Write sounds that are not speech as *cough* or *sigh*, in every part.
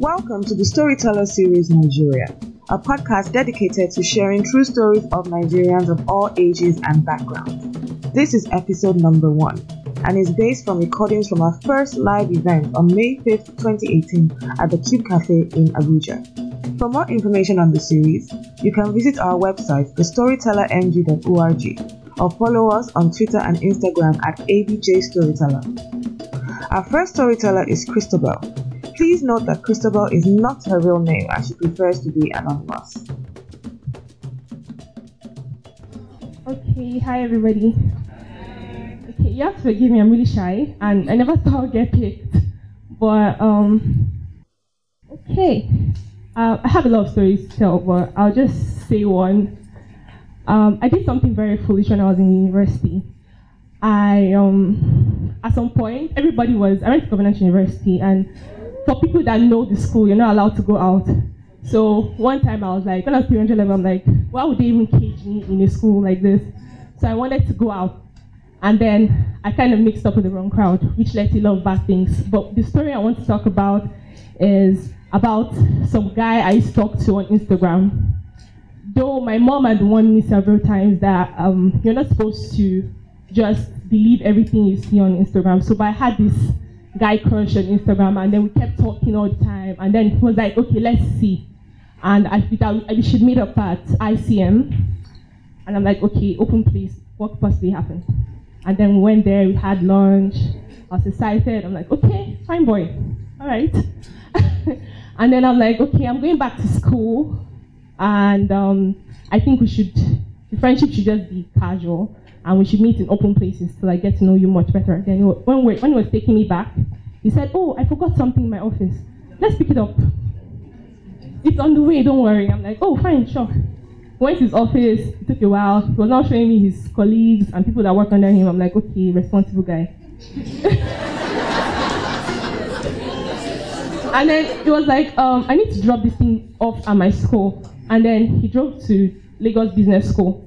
Welcome to the Storyteller Series Nigeria, a podcast dedicated to sharing true stories of Nigerians of all ages and backgrounds. This is episode number one and is based from recordings from our first live event on May 5th, 2018 at the Cube Cafe in Abuja. For more information on the series, you can visit our website, thestorytellerng.org, or follow us on Twitter and Instagram at ABJ Storyteller. Our first storyteller is Christabel. Please note that Christabel is not her real name as she prefers to be anonymous. Okay, hi everybody. Okay, you have to forgive me, I'm really shy and I never *laughs* thought I'd get picked. But, um, okay. Uh, I have a lot of stories to tell, but I'll just say one. Um, I did something very foolish when I was in university. I, um, at some point, everybody was, I went to Covenant University, and for people that know the school, you're not allowed to go out. So one time I was like, when I was 300 level, I'm like, why would they even cage me in a school like this? So I wanted to go out. And then I kind of mixed up with the wrong crowd, which led to a lot of bad things. But the story I want to talk about is about some guy I used to talk to on Instagram. Though my mom had warned me several times that um, you're not supposed to just believe everything you see on Instagram. So, but I had this guy crush on Instagram, and then we kept talking all the time. And then he was like, okay, let's see. And I thought we should meet up at ICM. And I'm like, okay, open place. What possibly happened? And then we went there, we had lunch. I was excited. I'm like, okay, fine boy. All right. *laughs* and then I'm like, okay, I'm going back to school. And um, I think we should, the friendship should just be casual and we should meet in open places till I get to know you much better. Then when, we, when he was taking me back, he said, oh, I forgot something in my office. Let's pick it up. It's on the way, don't worry. I'm like, oh, fine, sure. Went to his office, it took a while. He was now showing me his colleagues and people that work under him. I'm like, okay, responsible guy. *laughs* and then it was like, um, I need to drop this thing off at my school. And then he drove to Lagos Business School.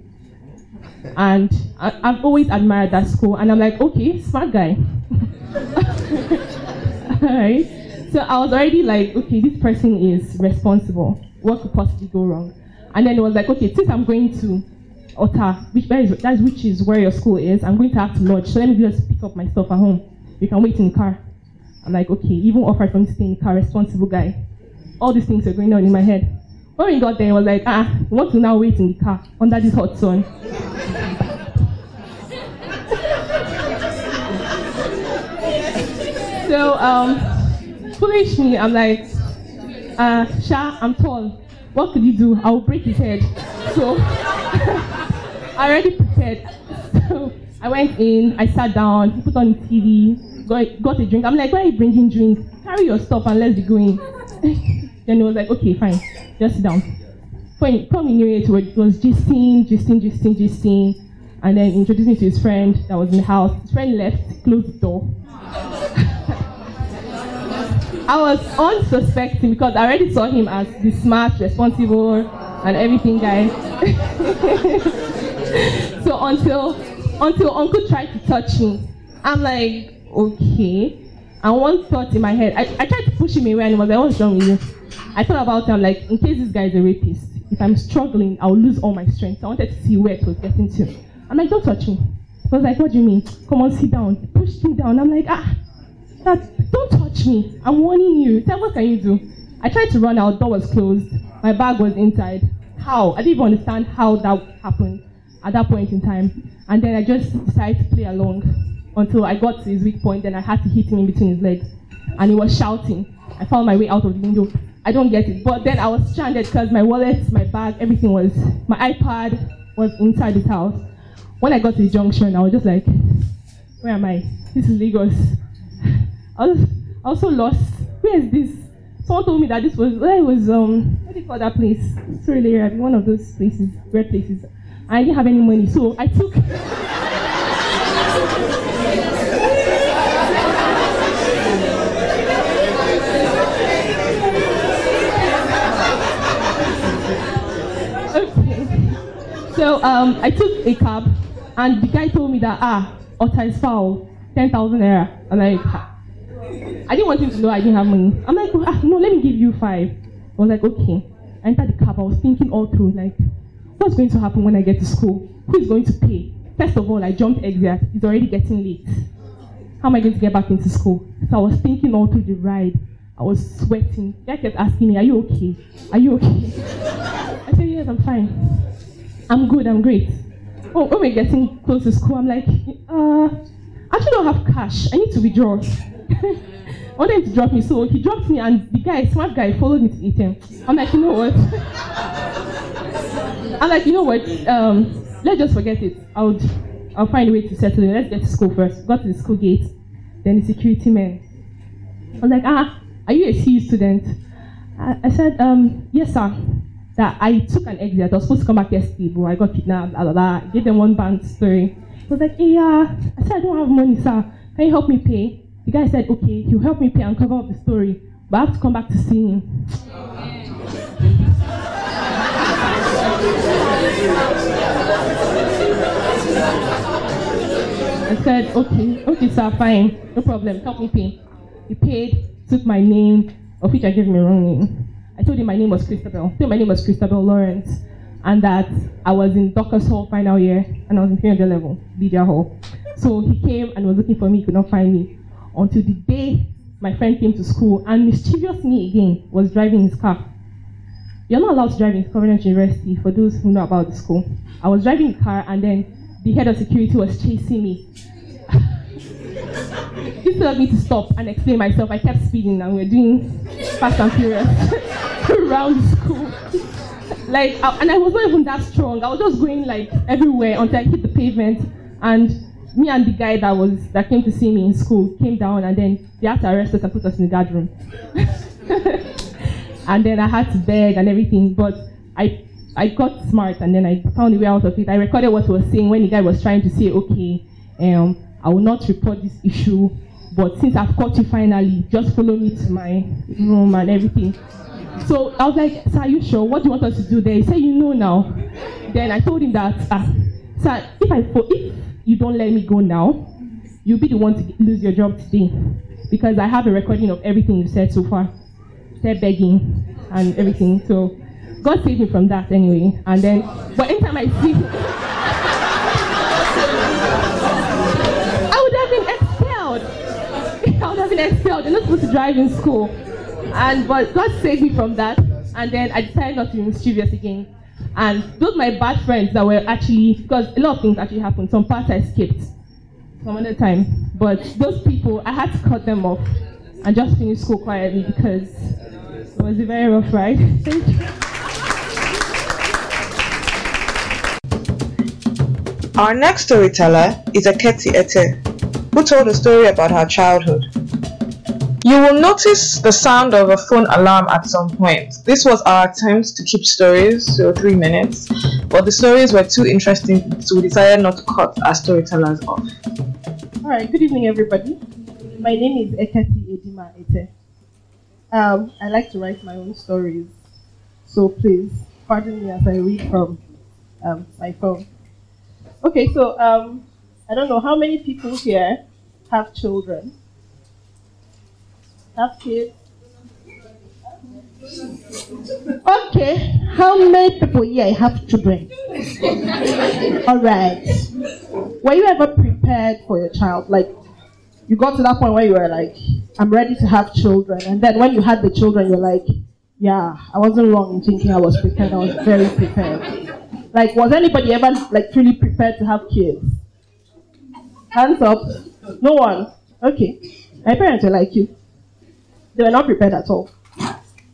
And I, have always admired that school. And I'm like, okay, smart guy. *laughs* Alright. So I was already like, okay, this person is responsible. What could possibly go wrong? And then it was like, okay, since I'm going to Ota, which is, that's which is where your school is, I'm going to have to lodge. So let me just pick up my stuff at home. You can wait in the car. I'm like, okay, even offered for me to stay in the car, responsible guy. All these things are going on in my head. When we got there, it was like, ah, we want to now wait in the car under this hot sun. *laughs* so, um, foolish me, I'm like, uh, Sha, I'm tall. What could you do? I will break his head. So, *laughs* I already prepared. So, I went in, I sat down, he put on the TV, got, got a drink. I'm like, why are you bringing drink? Carry your stuff and let's be going. *laughs* then he was like, okay, fine. Just sit down. When in knew it, it was gisting, gisting, gisting, gisting, and then introduced me to his friend that was in the house. His friend left, closed the door. *laughs* I was unsuspecting because I already saw him as the smart, responsible, and everything guy. *laughs* so until until uncle tried to touch me, I'm like, okay. And one thought in my head, I, I tried to push him away and he was like, what's wrong with you? I thought about it, I'm like, in case this guy is a rapist, if I'm struggling, I'll lose all my strength. I wanted to see where it was getting to. I'm like, don't touch me. He was like, what do you mean? Come on, sit down. He pushed me down. I'm like, ah, that, don't touch me. I'm warning you. Tell what can you do? I tried to run out, door was closed. My bag was inside. How? I didn't even understand how that happened at that point in time. And then I just decided to play along until I got to his weak point. Then I had to hit him in between his legs. And he was shouting. I found my way out of the window. I don't get it. But then I was stranded because my wallet, my bag, everything was, my iPad was inside the house. When I got to the junction, I was just like, where am I? This is Lagos. I was also lost. Where is this? Someone told me that this was, where was, um, what do you call that place? Surulere, one of those places, red places. I didn't have any money, so I took. *laughs* So um, I took a cab, and the guy told me that ah, Ota is foul, ten thousand naira. And I'm like, I didn't want him to know I didn't have money. I'm like, ah, no, let me give you five. I was like, okay. I entered the cab. I was thinking all through, like, what's going to happen when I get to school? Who is going to pay? First of all, I jumped exit. It's already getting late. How am I going to get back into school? So I was thinking all through the ride. I was sweating. Guy kept asking me, Are you okay? Are you okay? *laughs* I said, Yes, I'm fine. I'm good, I'm great. Oh, when we're getting close to school, I'm like, uh, I actually don't have cash. I need to withdraw. I wanted him to drop me, so he dropped me, and the guy, smart guy, followed me to ATM. I'm like, you know what? *laughs* I'm like, you know what? Um, let's just forget it. I'll, I'll find a way to settle it. Let's get to school first. Got to the school gate, then the security man. I was like, ah, are you a CU student? I, I said, um, yes, sir. That I took an exit. I was supposed to come back yesterday, but I got kidnapped. Blah, blah, blah. Gave them one band story. I was like, hey, yeah. I said, I don't have money, sir. Can you help me pay? The guy said, okay, he'll help me pay and cover up the story, but I have to come back to see him. I said, okay, okay, sir, fine, no problem, help me pay. He paid, took my name, of which I gave him a wrong name. I told him my name was Christabel. I told him my name was Christabel Lawrence, and that I was in Doctors Hall final year, and I was in 300 level, Lydia Hall. So he came and was looking for me, he could not find me. Until the day my friend came to school, and mischievous me again was driving his car. You're not allowed to drive in Covenant University, for those who know about the school. I was driving the car, and then the head of security was chasing me. *laughs* Instead of me to stop and explain myself, I kept speeding, and we were doing fast and furious *laughs* around school. like, and I was not even that strong. I was just going like everywhere until I hit the pavement, and me and the guy that was that came to see me in school came down, and then they had to arrest us and put us in the guard room. *laughs* and then I had to beg and everything, but I I got smart and then I found a way out of it. I recorded what he was saying when the guy was trying to say, okay, um, I will not report this issue, but since I've caught you finally, just follow me to my room and everything. So I was like, sir, are you sure? What do you want us to do there? He said, you know now. Then I told him that, ah, sir, if I if you don't let me go now, you'll be the one to lose your job today. Because I have a recording of everything you said so far. Said begging and everything. So God saved me from that anyway. And then, but anytime I see, *laughs* I would have been expelled. *laughs* I would have been expelled. You're not supposed to drive in school. And but God saved me from that. And then I decided not to be mischievous again. And those my bad friends that were actually because a lot of things actually happened. Some parts I skipped some other time. But those people I had to cut them off and just finish school quietly because it was a very rough ride. *laughs* Thank you. Our next storyteller is Eketi Ete, who told a story about her childhood. You will notice the sound of a phone alarm at some point. This was our attempt to keep stories to three minutes, but the stories were too interesting, so we decided not to cut our storytellers off. All right, good evening, everybody. My name is Eketi Edima Ete. Um, I like to write my own stories, so please pardon me as I read from um, my phone. Okay, so um, I don't know how many people here have children. Have kids? Okay, how many people here have children? *laughs* All right. Were you ever prepared for your child? Like, you got to that point where you were like, I'm ready to have children. And then when you had the children, you're like, yeah, I wasn't wrong in thinking I was prepared. I was very prepared. Like, was anybody ever like truly prepared to have kids? Hands up. No one. Okay. My parents were like you. They were not prepared at all.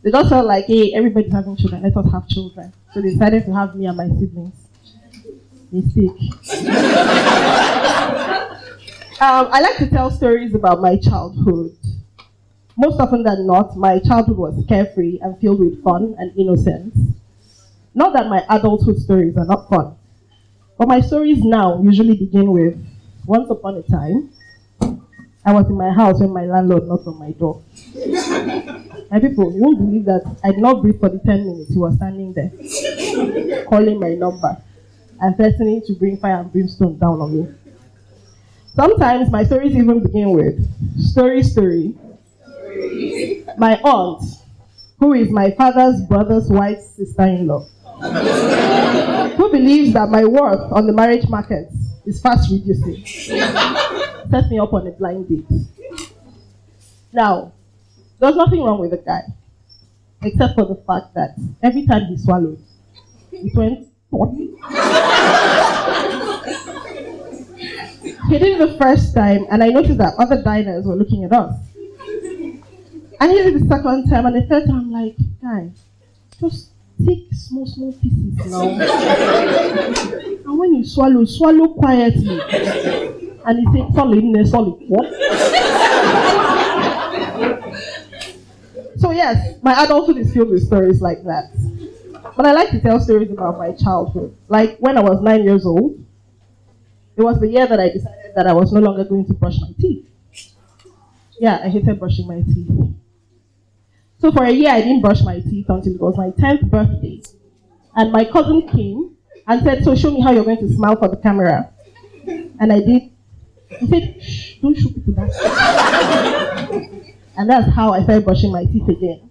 They just felt like, hey, everybody's having children. Let us have children. So they decided to have me and my siblings. Mistake. *laughs* um, I like to tell stories about my childhood. Most often than not, my childhood was carefree and filled with fun and innocence. Not that my adulthood stories are not fun, but my stories now usually begin with once upon a time, I was in my house when my landlord knocked on my door. my people, you won't believe that I did not breathe for the 10 minutes. He was standing there, calling my number and threatening to bring fire and brimstone down on me. Sometimes my stories even begin with story, story, my aunt, who is my father's brother's wife's sister-in-law, who believes that my worth on the marriage market is fast reducing, set me up on a blind date. Now, there's nothing wrong with the guy, except for the fact that every time he swallowed, it went. he did it the first time, and I noticed that other diners were looking at us. And he did it the second time, and the third time, I'm like, guy, just take small, small pieces now. and when you swallow, swallow quietly. And he said, solid, solid. What? so, yes, my adulthood is filled with stories like that. But I like to tell stories about my childhood. Like when I was nine years old, it was the year that I decided that I was no longer going to brush my teeth. Yeah, I hated brushing my teeth. So for a year, I didn't brush my teeth until it was my 10th birthday. And my cousin came and said, So show me how you're going to smile for the camera. And I did. He said, don't show people that. and that's how I started brushing my teeth again.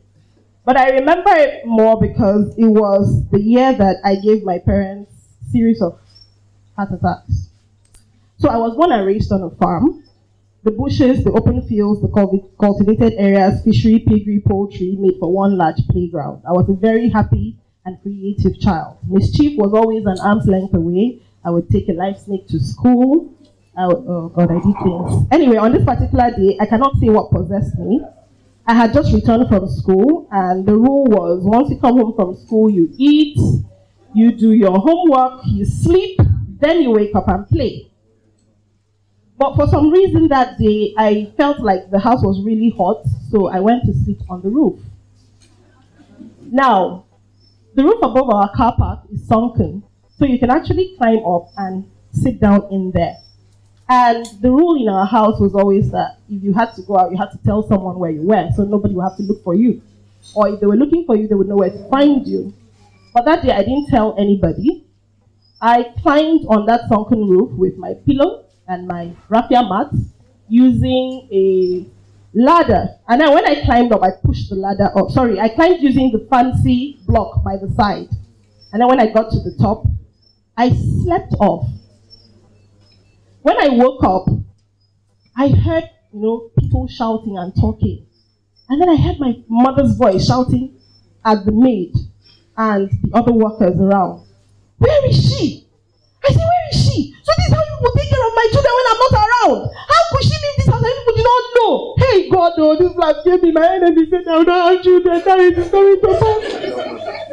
But I remember it more because it was the year that I gave my parents series of heart attacks. So I was born and raised on a farm. The bushes, the open fields, the cultivated areas, fishery, piggery, poultry made for one large playground. I was a very happy and creative child. Mischief was always an arm's length away. I would take a live snake to school. I oh God, I did things. Anyway, on this particular day, I cannot say what possessed me. I had just returned from school, and the rule was once you come home from school, you eat, you do your homework, you sleep, then you wake up and play. But for some reason that day, I felt like the house was really hot, so I went to sleep on the roof. Now, the roof above our car park is sunken, so you can actually climb up and sit down in there. And the rule in our house was always that if you had to go out, you had to tell someone where you were, so nobody would have to look for you. Or if they were looking for you, they would know where to find you. But that day, I didn't tell anybody. I climbed on that sunken roof with my pillow and my raffia mat using a ladder. And then when I climbed up, I pushed the ladder up. Sorry, I climbed using the fancy block by the side. And then when I got to the top, I slept off. When I woke up, I heard, you know, people shouting and talking. And then I heard my mother's voice shouting at the maid and the other workers around. Where is she? I said, Where is she? So this is how you will take care of my children when I'm not around. How could she leave this house and people do not know? Hey God, oh, this life gave me my enemy said I will not have children. That is the story to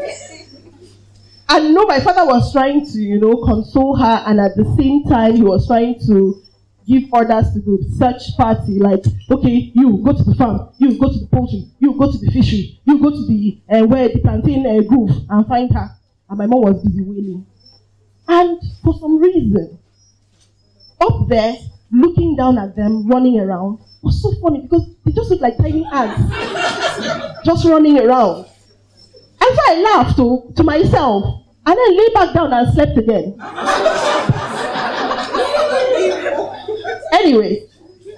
And no, my father was trying to, you know, console her, and at the same time, he was trying to give orders to the search party, like, okay, you go to the farm, you go to the poultry, you go to the fishery, you go to the uh, where the plantain uh, grove and find her. And my mom was busy wailing. And for some reason, up there, looking down at them, running around, was so funny because they just looked like tiny ants, just running around. And so I laughed to, to myself and then lay back down and slept again. anyway,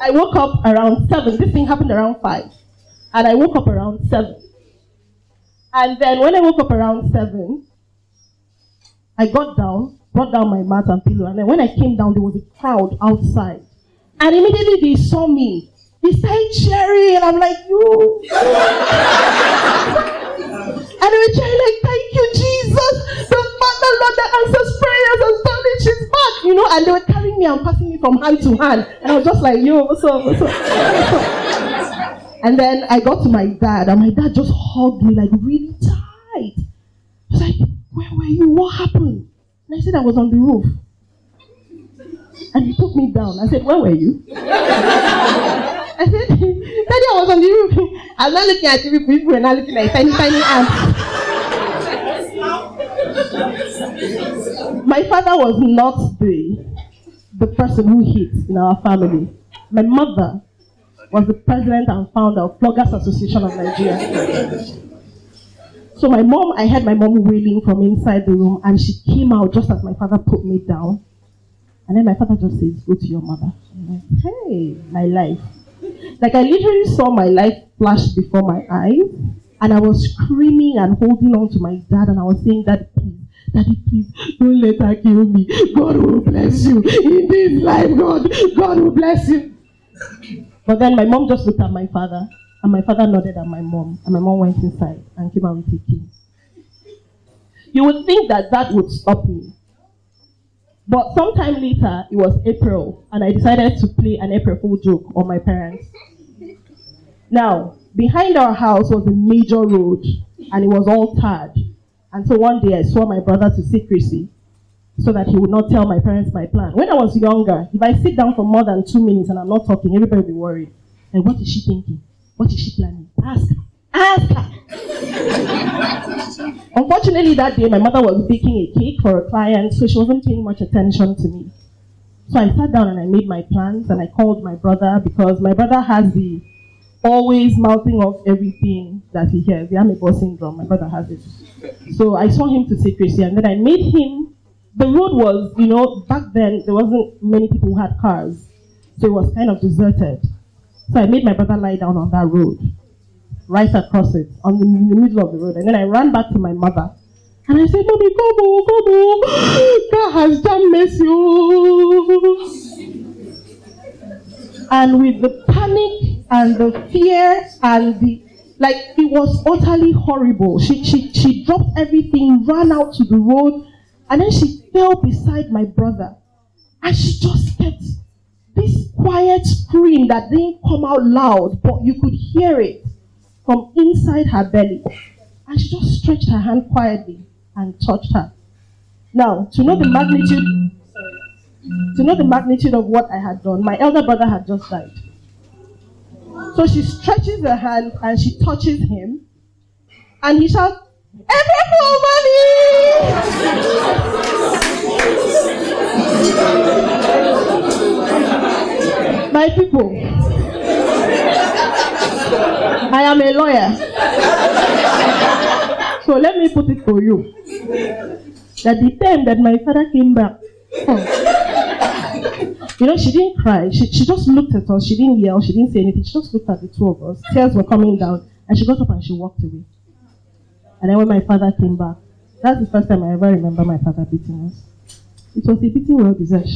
I woke up around 7. This thing happened around 5. And I woke up around 7. And then when I woke up around 7, I got down, brought down my mat and pillow, and then when I came down, there was a crowd outside. And immediately they saw me. They started cheering, and I'm like, you. *laughs* and they were cheering like, thank you, Jesus. Lord, that answers prayers it. She's back, you know. And they were carrying me and passing me from hand to hand. And I was just like, yo, what's up, what's up? And then I got to my dad, and my dad just hugged me like really tight. I was like, where were you? What happened? And I said, I was on the roof. And he took me down. I said, Where were you? *laughs* I said, Daddy, I was on the roof. I was not looking at the people, were not looking at tiny, tiny ants. My father was not the, the person who hit in our family. My mother was the president and founder of Floggers Association of Nigeria. So my mom, I heard my mom wailing from inside the room, and she came out just as my father put me down. And then my father just says, "Go to your mother." I'm like, "Hey, my life." Like I literally saw my life flash before my eyes, and I was screaming and holding on to my dad, and I was saying, "Daddy, please, Daddy, please, don't let her kill me. God will bless you in this life. God, God will bless you." But then my mom just looked at my father, and my father nodded at my mom, and my mom went inside and came out with a key. You would think that that would stop me. But sometime later, it was April, and I decided to play an April Fool joke on my parents. Now, behind our house was a major road, and it was all tarred. And so one day I swore my brother to secrecy so that he would not tell my parents my plan. When I was younger, if I sit down for more than two minutes and I'm not talking, everybody be worried. Like, what is she thinking? What is she planning? Ask her. Ask her. *laughs* Unfortunately, that day my mother was baking a cake for a client, so she wasn't paying much attention to me. So I sat down and I made my plans and I called my brother because my brother has the always mouthing off everything that he hears. The amebo syndrome. My brother has it. So I saw him to secrecy and then I made him. The road was, you know, back then there wasn't many people who had cars, so it was kind of deserted. So I made my brother lie down on that road right across it, on the, in the middle of the road. And then I ran back to my mother. And I said, Mommy, come on. *gasps* God has done mercy. oh." And with the panic and the fear and the like it was utterly horrible. She she she dropped everything, ran out to the road, and then she fell beside my brother. And she just kept this quiet scream that didn't come out loud, but you could hear it from inside her belly. And she just stretched her hand quietly and touched her. Now, to know the magnitude, to know the magnitude of what I had done, my elder brother had just died. So she stretches her hand and she touches him, and he shouts, "Every My people, I am a lawyer. So let me put it for you. That the time that my father came back, oh, you know, she didn't cry. She, she just looked at us. She didn't yell. She didn't say anything. She just looked at the two of us. Tears were coming down. And she got up and she walked away. And then when my father came back, that's the first time I ever remember my father beating us. It was a beating well deserved.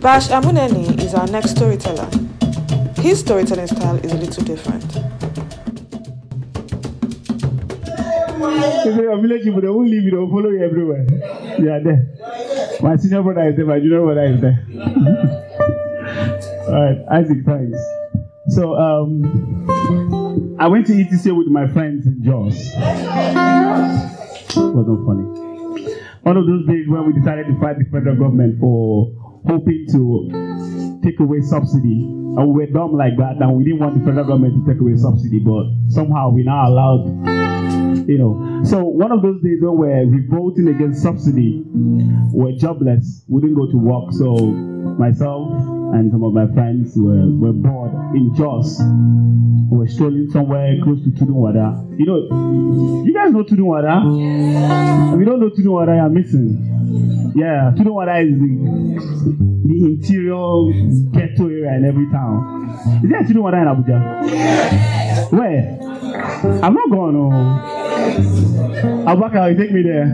Bash Amuneni is our next storyteller. His storytelling style is a little different. If you're a village people, they won't leave you, they'll follow you everywhere. You are there. My senior brother is there, my junior brother is there. *laughs* All right, Isaac, thanks. So, um, I went to ETC with my friends in Jos. Wasn't funny. One of those days when we decided to fight the federal government for hoping to take away subsidy. And we were dumb like that, and we didn't want the federal government to take away subsidy, but somehow we're now allowed you know. So one of those days when we're revolting against subsidy, we're jobless, we didn't go to work. So myself and some of my friends were, were bored in Jos. We were strolling somewhere close to Tudunwada. You know, you guys know Tudunwada? If you don't know Tudunwada, you're missing. Yeah, Tudunwada is the, the interior ghetto area in every town. Is there a Tudunwada in Abuja? Where? I'm not going to. Abaka, you take me there.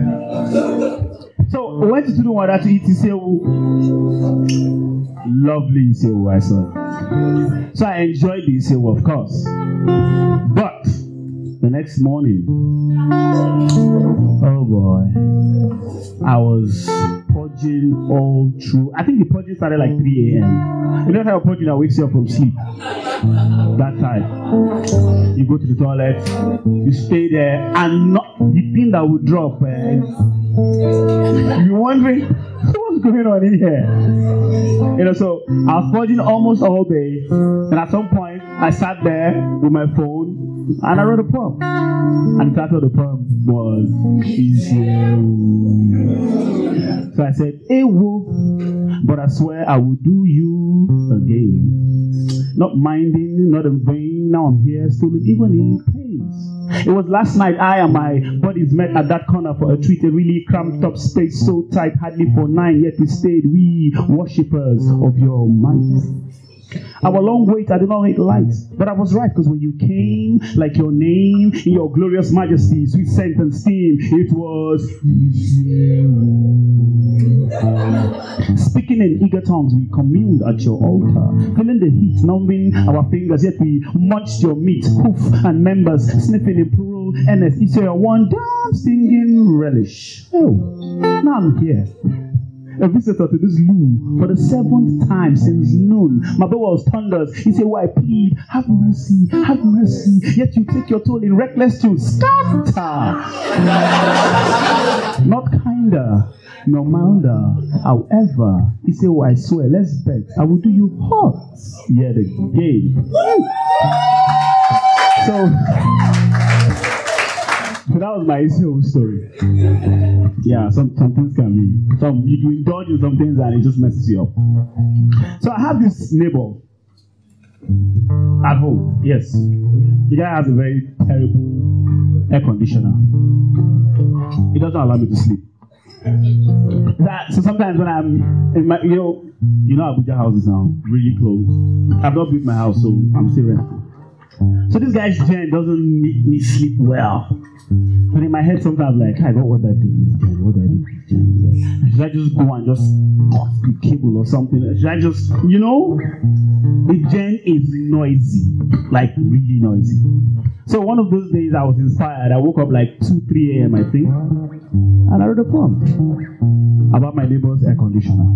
So we went to Tudunwada to eat Isewu. Lovely Isewu, I saw. So I enjoyed the Isewu, of course. But the next morning, oh boy, I was purging all through. I think the purging started like 3 a.m. You know how purging that wakes you up from sleep? That time. You go to the toilet, you stay there, and not the thing that will drop. Eh, you're wondering *laughs* what's going on in here. You know, so I was purging almost all day, and at some point I sat there with my phone and I wrote a poem. And the title of the poem was Easy. So I said, Ewo, but I swear I will do you again. Not minding, not in vain. Now I'm here, still even in pain. It was last night I and my buddies met at that corner for a treat, a really cramped up space, so tight, hardly for nine, yet we stayed, we worshippers of your might. Our long wait, I did not make light. But I was right, because when you came, like your name, in your glorious majesty, sweet scent and steam, it was. Speaking in eager tongues, we communed at your altar, feeling the heat numbing our fingers, yet we munched your meat, hoof and members, sniffing in plural earnest. It's your one damn singing relish. Oh, now I'm here a visitor to this loo for the seventh time since noon. My boy was thunders. He said, Why plead? Have mercy, have mercy. Yet you take your toll in reckless to scatter. *laughs* Not kinder, nor milder. However, he said, Oh, swear, let's bet. I will do you hot yet again. So, so *laughs* that was my whole story. Yeah, some, some things can be. Some you indulge in some things and it just messes you up. So I have this neighbor at home. Yes, the guy has a very terrible air conditioner. It doesn't allow me to sleep. That, so sometimes when I'm in my, you know, you know Abuja houses now, really close. I've not built my house, so I'm still renting. So this guy's gen doesn't make me sleep well. But in my head, sometimes I'm like, I got what I do with gen? What do I do with gen? Should I just go and just cut the cable or something? Should I just, you know? The gen is noisy, like really noisy. So one of those days I was inspired. I woke up like 2, 3 a.m. I think, and I wrote a poem about my neighbor's air conditioner.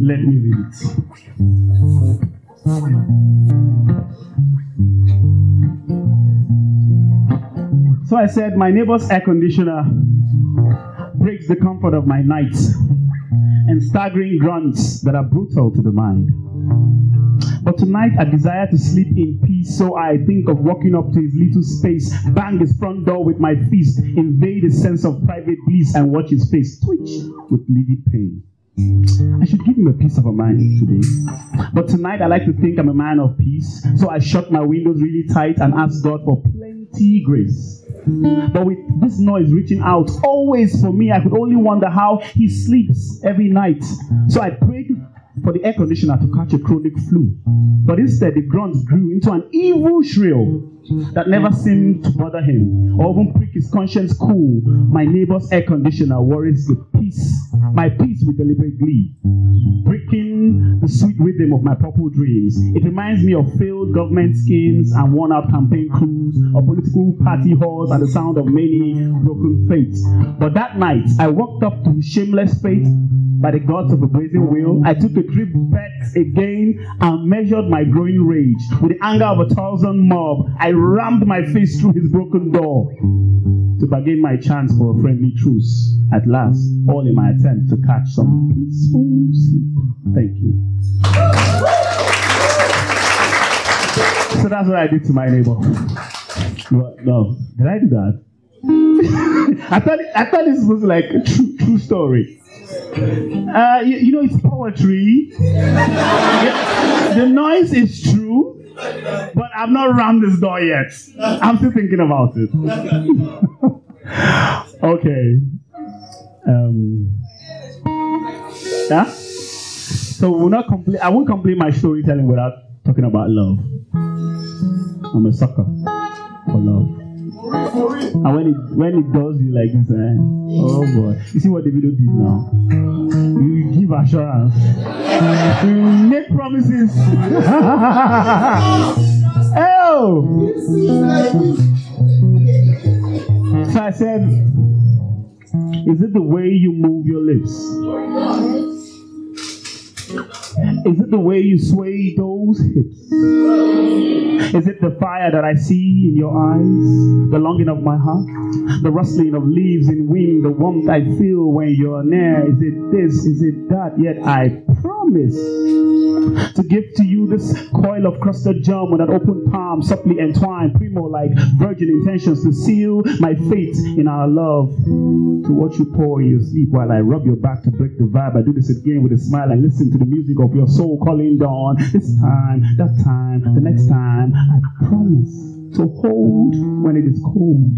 Let me read it. So I said, My neighbor's air conditioner breaks the comfort of my nights and staggering grunts that are brutal to the mind. But tonight I desire to sleep in peace, so I think of walking up to his little space, bang his front door with my fist, invade his sense of private bliss, and watch his face twitch with livid pain. I should give him a piece of a mind today. But tonight I like to think I'm a man of peace, so I shut my windows really tight and ask God for plenty grace. But with this noise reaching out always for me, I could only wonder how he sleeps every night. So I prayed for the air conditioner to catch a chronic flu. But instead, the grunts grew into an evil shrill that never seemed to bother him or even prick his conscience cool. My neighbor's air conditioner worries the peace, my peace with deliberate glee, breaking the sweet rhythm of my purple dreams. It reminds me of failed government schemes and worn out campaign crews, of political party halls and the sound of many broken fates. But that night, I walked up to shameless fate by the gods of a blazing wheel. I took a trip back again and measured my growing rage. With the anger of a thousand mob, I rammed my face through his broken door to bargain my chance for a friendly truce. At last, all in my attempt to catch some peaceful sleep. Thank you. So that's what I did to my neighbor. No, did I do that? *laughs* I thought I thought this was like a true, true story. Uh, you, you know, it's poetry. *laughs* the noise is true, but I've not rammed this door yet. I'm still thinking about it. *laughs* okay. Um, yeah. So we'll not complete. I won't complete my storytelling without talking about love. I'm a sucker for love. And when it when it does you like this, eh? oh boy. You see what the video did now? You give assurance. You make promises. *laughs* oh! So I said, is it the way you move your lips? Is it the way you sway those hips? Is it the fire that I see in your eyes? The longing of my heart? The rustling of leaves in wind? The warmth I feel when you're near? Is it this? Is it that? Yet I promise to give to you this coil of crusted gem with an open palm, softly entwined, primo like virgin intentions to seal my fate in our love. To watch you pour in your sleep while I rub your back to break the vibe. I do this again with a smile and listen to the music of your soul calling dawn. This time, that time, the next time, I promise to hold when it is cold.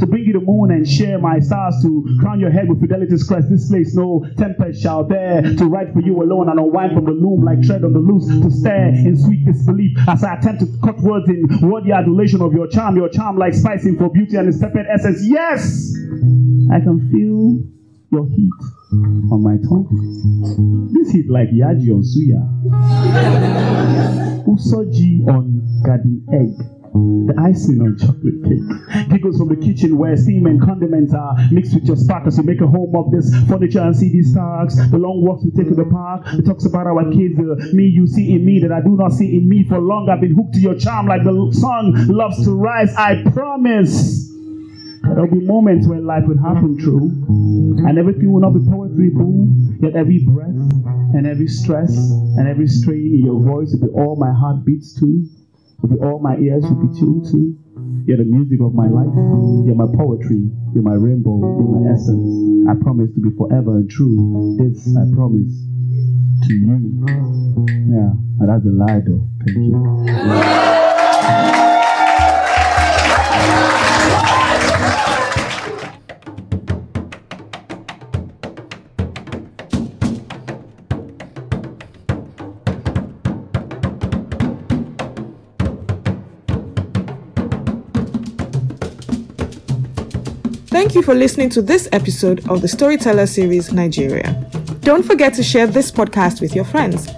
To bring you the moon and share my stars, to crown your head with fidelity's crest. This place no tempest shall dare to write for you alone and unwind from the loom like thread on the loose. To stare in sweet disbelief as I attempt to cut words in worthy adulation of your charm, your charm like spicing for beauty and its peppered essence. Yes, I can feel your heat on my tongue. This heat like yaji on suya, usoji on garden egg. The icing on chocolate cake. Giggles from the kitchen where steam and condiments are mixed with your as you make a home of this furniture and CD stocks. The long walks we take to the park. It talks about our kids, uh, me you see in me that I do not see in me for long. I've been hooked to your charm like the sun loves to rise. I promise. There'll be moments where life will happen true, and everything will not be poetry, boo. Yet every breath, and every stress, and every strain in your voice will be all my heart beats to, will be all my ears will be tuned to. You're the music of my life. You're my poetry. You're my rainbow. You're my essence. I promise to be forever true. This I promise to you. Yeah, that's a lie though. Thank you. Thank you for listening to this episode of the Storyteller series Nigeria. Don't forget to share this podcast with your friends.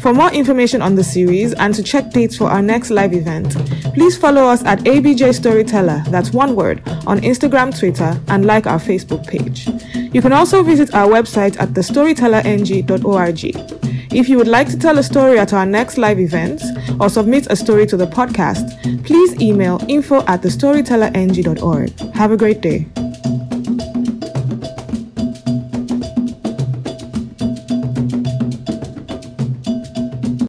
For more information on the series and to check dates for our next live event, please follow us at ABJ Storyteller, that's one word, on Instagram, Twitter, and like our Facebook page. You can also visit our website at thestorytellerng.org. If you would like to tell a story at our next live event or submit a story to the podcast, please email info at thestorytellerng.org. Have a great day.